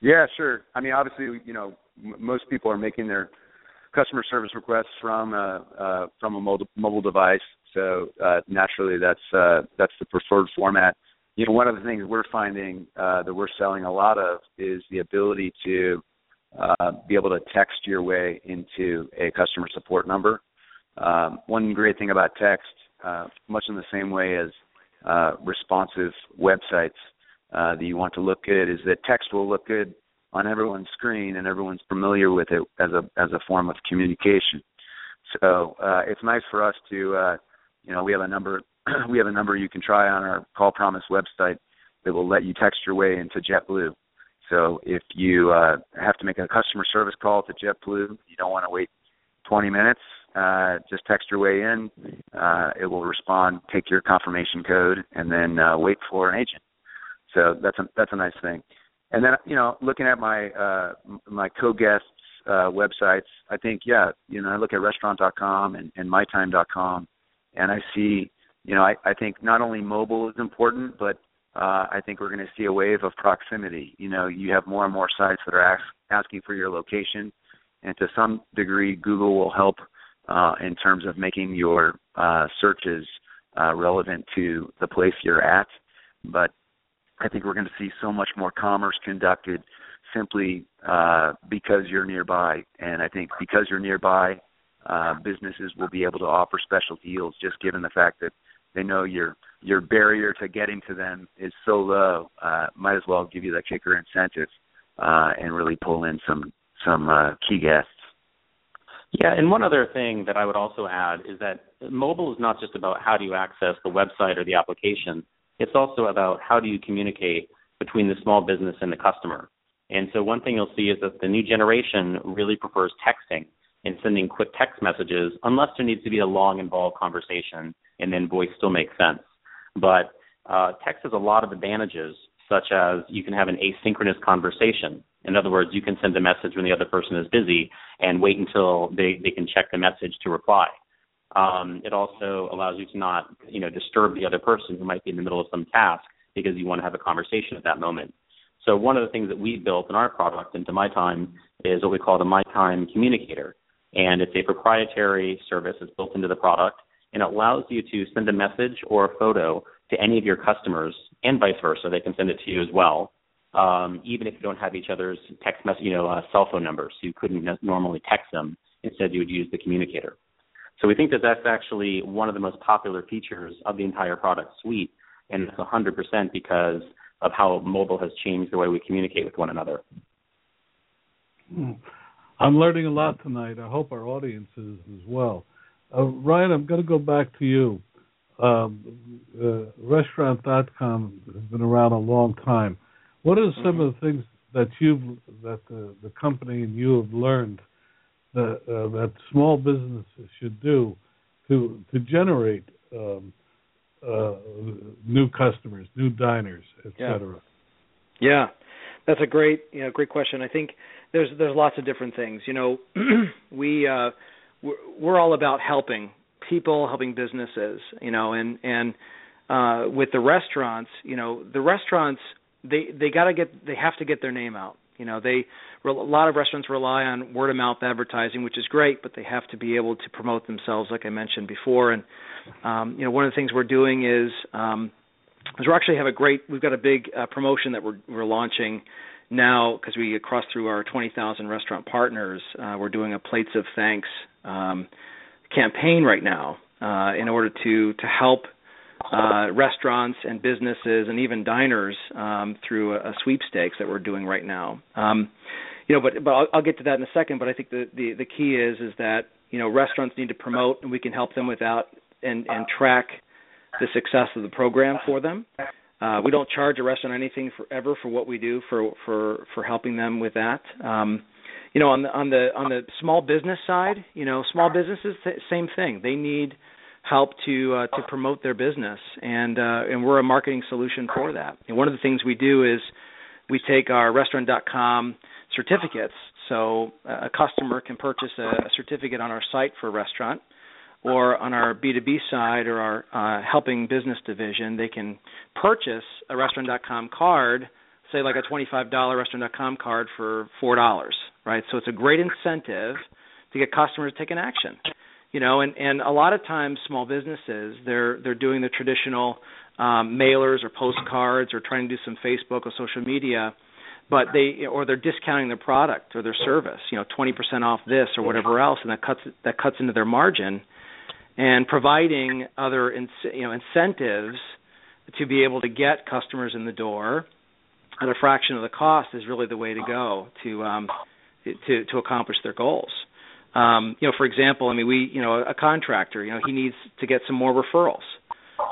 Yeah, sure. I mean, obviously, you know, m- most people are making their customer service requests from a uh, from a mobile mobile device, so uh, naturally, that's uh, that's the preferred format you know, one of the things we're finding uh, that we're selling a lot of is the ability to uh, be able to text your way into a customer support number. Um, one great thing about text, uh, much in the same way as uh, responsive websites uh, that you want to look good, is that text will look good on everyone's screen and everyone's familiar with it as a as a form of communication. So uh, it's nice for us to, you know, we have a number we have a number you can try on our Call Promise website that will let you text your way into JetBlue. So if you uh, have to make a customer service call to JetBlue, you don't want to wait 20 minutes. uh, just text your way in. Uh, it will respond, take your confirmation code, and then uh, wait for an agent. So that's a that's a nice thing. And then you know, looking at my uh, my co-guests uh, websites, I think yeah, you know, I look at restaurant.com and, and mytime.com, and I see, you know, I, I think not only mobile is important, but uh, I think we're going to see a wave of proximity. You know, you have more and more sites that are ask, asking for your location, and to some degree, Google will help uh, in terms of making your uh, searches uh, relevant to the place you're at. But I think we're going to see so much more commerce conducted simply uh, because you're nearby, and I think because you're nearby, uh, businesses will be able to offer special deals just given the fact that they know your your barrier to getting to them is so low. Uh, might as well give you that kicker incentive uh, and really pull in some some uh, key guests. Yeah, and one other thing that I would also add is that mobile is not just about how do you access the website or the application. It's also about how do you communicate between the small business and the customer. And so one thing you'll see is that the new generation really prefers texting and sending quick text messages unless there needs to be a long involved conversation and then voice still makes sense. But uh, text has a lot of advantages, such as you can have an asynchronous conversation. In other words, you can send a message when the other person is busy and wait until they, they can check the message to reply. Um, it also allows you to not, you know, disturb the other person who might be in the middle of some task because you want to have a conversation at that moment. So one of the things that we built in our product into MyTime is what we call the MyTime Communicator, and it's a proprietary service that's built into the product, and it allows you to send a message or a photo to any of your customers, and vice versa. They can send it to you as well, um, even if you don't have each other's text message, you know, uh, cell phone numbers. You couldn't normally text them. Instead, you would use the communicator. So we think that that's actually one of the most popular features of the entire product suite, and it's 100% because of how mobile has changed the way we communicate with one another. Hmm. I'm learning a lot tonight. I hope our audience is as well. Uh, Ryan, I'm going to go back to you. Um, uh, restaurant.com has been around a long time. What are some mm-hmm. of the things that you've that the, the company and you have learned that uh, that small businesses should do to to generate um, uh, new customers, new diners, etc. Yeah. yeah, that's a great you know, great question. I think there's there's lots of different things. You know, we uh, we're, we're all about helping people, helping businesses. You know, and and uh, with the restaurants, you know, the restaurants they they got to get they have to get their name out. You know, they a lot of restaurants rely on word of mouth advertising, which is great, but they have to be able to promote themselves, like I mentioned before. And um, you know, one of the things we're doing is um, is we actually have a great we've got a big uh, promotion that we're we're launching now because we crossed through our 20,000 restaurant partners. Uh, we're doing a plates of thanks um, campaign right now uh, in order to to help uh, restaurants and businesses and even diners um, through a, a, sweepstakes that we're doing right now. Um, you know, but but I'll, I'll, get to that in a second. But I think the, the the key is is that you know restaurants need to promote, and we can help them without and and track the success of the program for them. Uh, we don't charge a restaurant anything forever for what we do for for for helping them with that. Um, you know, on the on the on the small business side, you know, small businesses same thing. They need help to uh, to promote their business, and uh, and we're a marketing solution for that. And one of the things we do is we take our Restaurant.com certificates, so a customer can purchase a, a certificate on our site for a restaurant, or on our B2B side or our uh, helping business division, they can purchase a Restaurant.com card, say like a $25 Restaurant.com card for four dollars, right? So it's a great incentive to get customers to take an action you know and and a lot of times small businesses they're they're doing the traditional um mailers or postcards or trying to do some facebook or social media but they or they're discounting their product or their service you know 20% off this or whatever else and that cuts that cuts into their margin and providing other in, you know incentives to be able to get customers in the door at a fraction of the cost is really the way to go to um to to accomplish their goals. Um, you know, for example, I mean, we, you know, a contractor, you know, he needs to get some more referrals,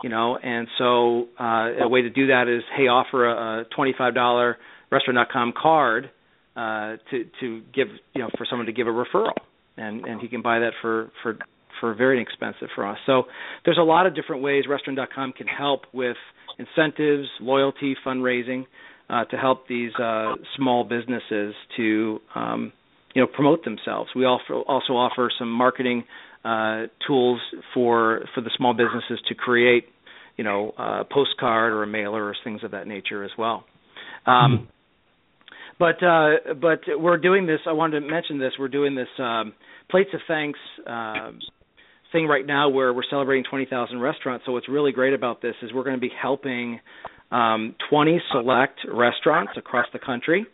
you know, and so uh, a way to do that is, hey, offer a, a twenty-five dollar Restaurant.com card uh, to to give, you know, for someone to give a referral, and and he can buy that for for for very inexpensive for us. So there's a lot of different ways Restaurant.com can help with incentives, loyalty, fundraising uh, to help these uh, small businesses to um, you know promote themselves. We also also offer some marketing uh, tools for for the small businesses to create you know a postcard or a mailer or things of that nature as well. Um, but uh, but we're doing this. I wanted to mention this. We're doing this um, plates of thanks uh, thing right now where we're celebrating 20,000 restaurants. So what's really great about this is we're going to be helping um, 20 select restaurants across the country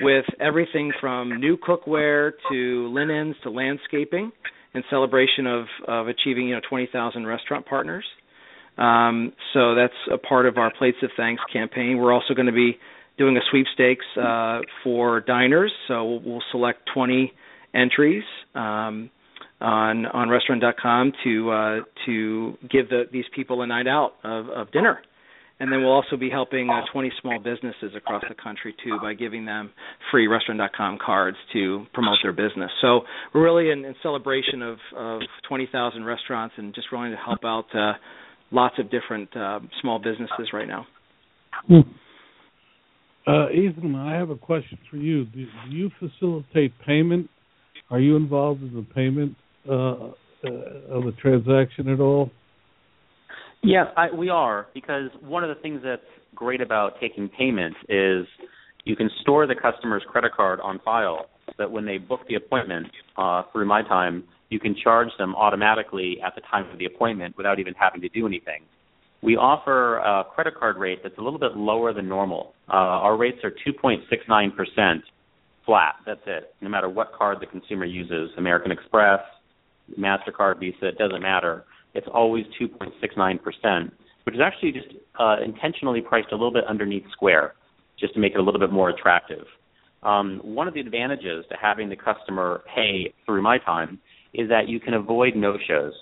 with everything from new cookware to linens to landscaping in celebration of, of achieving you know 20,000 restaurant partners. Um, so that's a part of our Plates of Thanks campaign. We're also going to be doing a sweepstakes uh, for diners. So we'll select 20 entries um, on on Restaurant.com to uh, to give the, these people a night out of, of dinner. And then we'll also be helping uh, 20 small businesses across the country too by giving them free Restaurant.com cards to promote their business. So we're really in, in celebration of, of 20,000 restaurants and just willing to help out uh, lots of different uh, small businesses right now. Hmm. Uh, Ethan, I have a question for you. Do, do, you facilitate payment? Are you involved in the payment of the transaction at all? Yes, I, we are because one of the things that's great about taking payments is you can store the customer's credit card on file so that when they book the appointment uh, through MyTime, you can charge them automatically at the time of the appointment without even having to do anything. We offer a credit card rate that's a little bit lower than normal. Uh, our rates are 2.69% flat. That's it. No matter what card the consumer uses, American Express, Mastercard, Visa, it doesn't matter. It's always 2.69%, which is actually just uh, intentionally priced a little bit underneath Square, just to make it a little bit more attractive. Um, one of the advantages to having the customer pay through MyTime is that you can avoid no-shows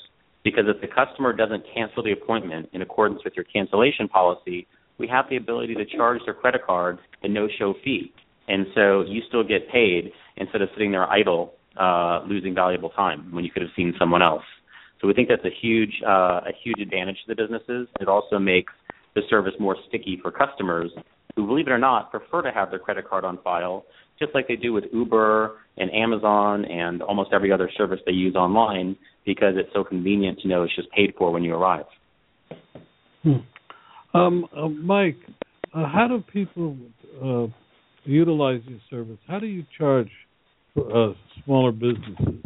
because if the customer doesn't cancel the appointment in accordance with your cancellation policy, we have the ability to charge their credit card a no-show fee, and so you still get paid instead of sitting there idle, uh, losing valuable time when you could have seen someone else. So we think that's a huge uh, a huge advantage to the businesses. It also makes the service more sticky for customers who, believe it or not, prefer to have their credit card on file, just like they do with Uber and Amazon and almost every other service they use online, because it's so convenient to know it's just paid for when you arrive. Hmm. Um, uh, Mike, uh, how do people uh, utilize your service? How do you charge uh, smaller businesses?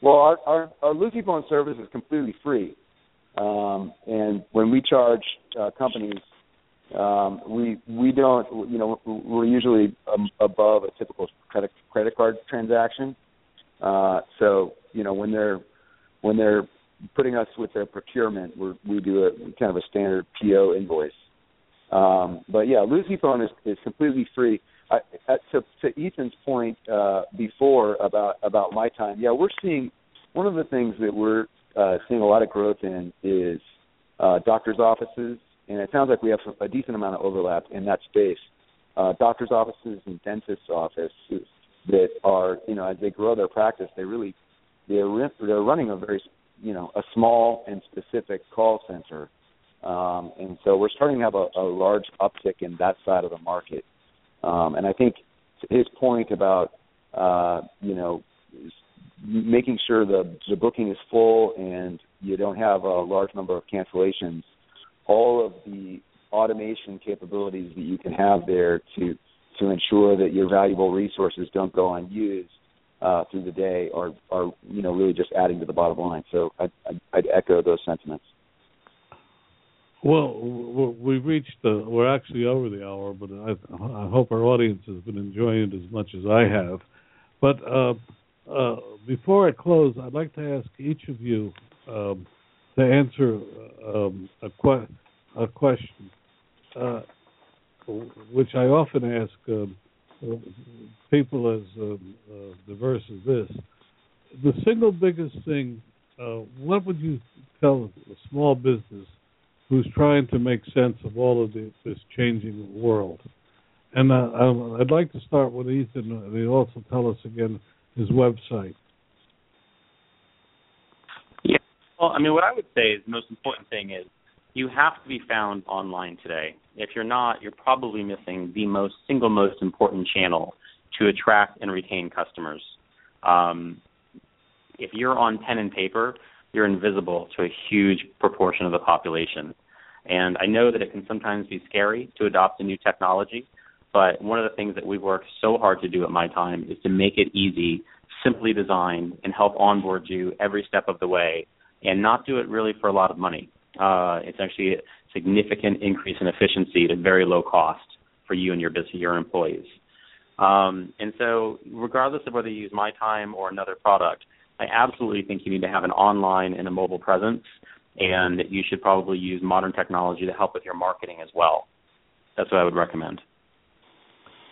Well, our our, our Lucy phone service is completely free, um, and when we charge uh, companies, um, we we don't you know we're usually um, above a typical credit credit card transaction. Uh, so you know when they're when they're putting us with their procurement, we we do a kind of a standard PO invoice. Um, but yeah, Lucy phone is, is completely free. I, to, to Ethan's point uh, before about about MyTime, yeah, we're seeing one of the things that we're uh, seeing a lot of growth in is uh, doctors' offices, and it sounds like we have a decent amount of overlap in that space. Uh, doctors' offices and dentists' offices that are, you know, as they grow their practice, they really they're they're running a very, you know, a small and specific call center, um, and so we're starting to have a, a large uptick in that side of the market. Um, and I think his point about uh, you know making sure the the booking is full and you don't have a large number of cancellations, all of the automation capabilities that you can have there to to ensure that your valuable resources don't go unused uh, through the day are are you know really just adding to the bottom line. So I'd, I'd echo those sentiments. Well, we've reached the. We're actually over the hour, but I, I hope our audience has been enjoying it as much as I have. But uh, uh, before I close, I'd like to ask each of you um, to answer um, a, que- a, question, uh, which I often ask um, people as um, uh, diverse as this. The single biggest thing, uh, what would you tell a small business who's trying to make sense of all of the, this changing world. And uh, I'd like to start with Ethan. He also tell us again his website. Yeah. Well, I mean, what I would say is the most important thing is you have to be found online today. If you're not, you're probably missing the most single most important channel to attract and retain customers. Um, if you're on pen and paper, you're invisible to a huge proportion of the population. And I know that it can sometimes be scary to adopt a new technology, but one of the things that we've worked so hard to do at MyTime is to make it easy, simply design, and help onboard you every step of the way, and not do it really for a lot of money. Uh, it's actually a significant increase in efficiency at very low cost for you and your business, your employees. Um, and so, regardless of whether you use MyTime or another product, I absolutely think you need to have an online and a mobile presence, and you should probably use modern technology to help with your marketing as well. That's what I would recommend.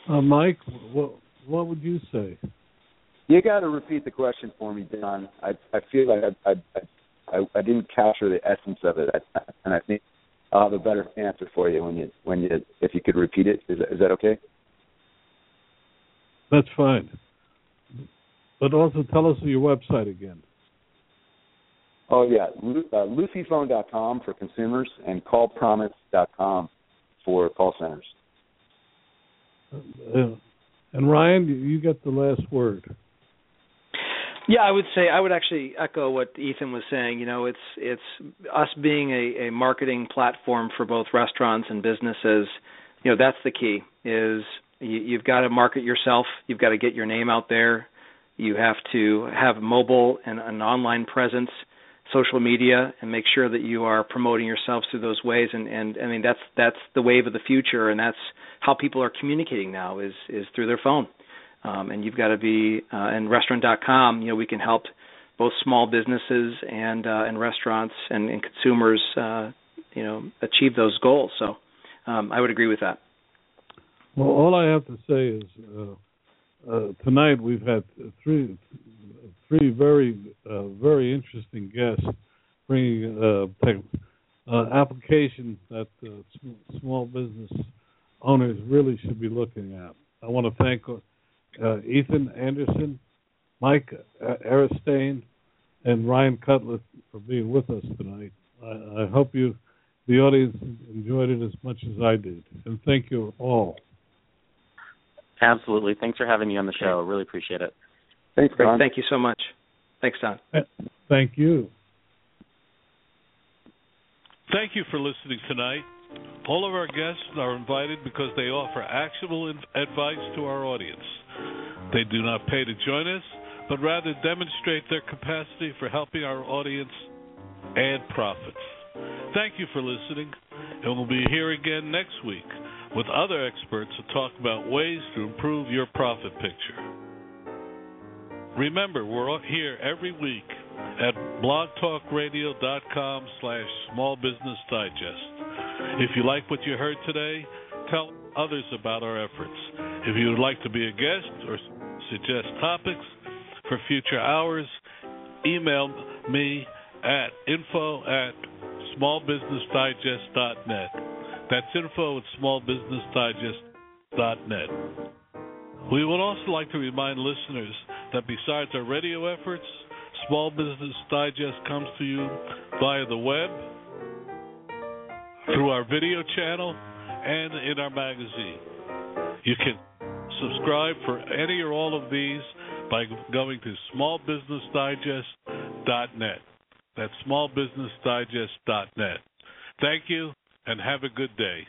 Uh, Mike, what what would you say? You got to repeat the question for me, Don. I I feel like I I I, I didn't capture the essence of it, I, and I think I'll have a better answer for you when you when you if you could repeat it. Is that, is that okay? That's fine. But also tell us your website again. Oh yeah, uh, LucyPhone.com for consumers and CallPromise.com for call centers. Uh, and Ryan, you got the last word. Yeah, I would say I would actually echo what Ethan was saying. You know, it's it's us being a, a marketing platform for both restaurants and businesses. You know, that's the key. Is you, you've got to market yourself. You've got to get your name out there. You have to have mobile and an online presence, social media, and make sure that you are promoting yourself through those ways. And, and I mean, that's that's the wave of the future, and that's how people are communicating now is is through their phone. Um, and you've got to be uh, and restaurant.com. You know, we can help both small businesses and uh, and restaurants and, and consumers, uh, you know, achieve those goals. So, um, I would agree with that. Well, all I have to say is uh, uh, tonight we've had three three very uh, very interesting guests bringing uh, tech, uh, applications that uh, small business owners really should be looking at. I want to thank uh, Ethan Anderson, Mike Oristian, and Ryan Cutler for being with us tonight. I, I hope you, the audience, enjoyed it as much as I did, and thank you all. Absolutely. Thanks for having me on the show. Really appreciate it. Thanks, Don. Thank you so much. Thanks, Don. Thank you. Thank you for listening tonight. All of our guests are invited because they offer actionable advice to our audience. They do not pay to join us, but rather demonstrate their capacity for helping our audience add profits. Thank you for listening, and we'll be here again next week with other experts to talk about ways to improve your profit picture. Remember, we're here every week at blogtalkradio.com slash small business digest. If you like what you heard today, tell others about our efforts. If you would like to be a guest or suggest topics for future hours, email me at info at smallbusinessdigest.net. That's info at smallbusinessdigest.net. We would also like to remind listeners that besides our radio efforts, Small Business Digest comes to you via the web, through our video channel, and in our magazine. You can subscribe for any or all of these by going to smallbusinessdigest.net. That's smallbusinessdigest.net. Thank you and have a good day.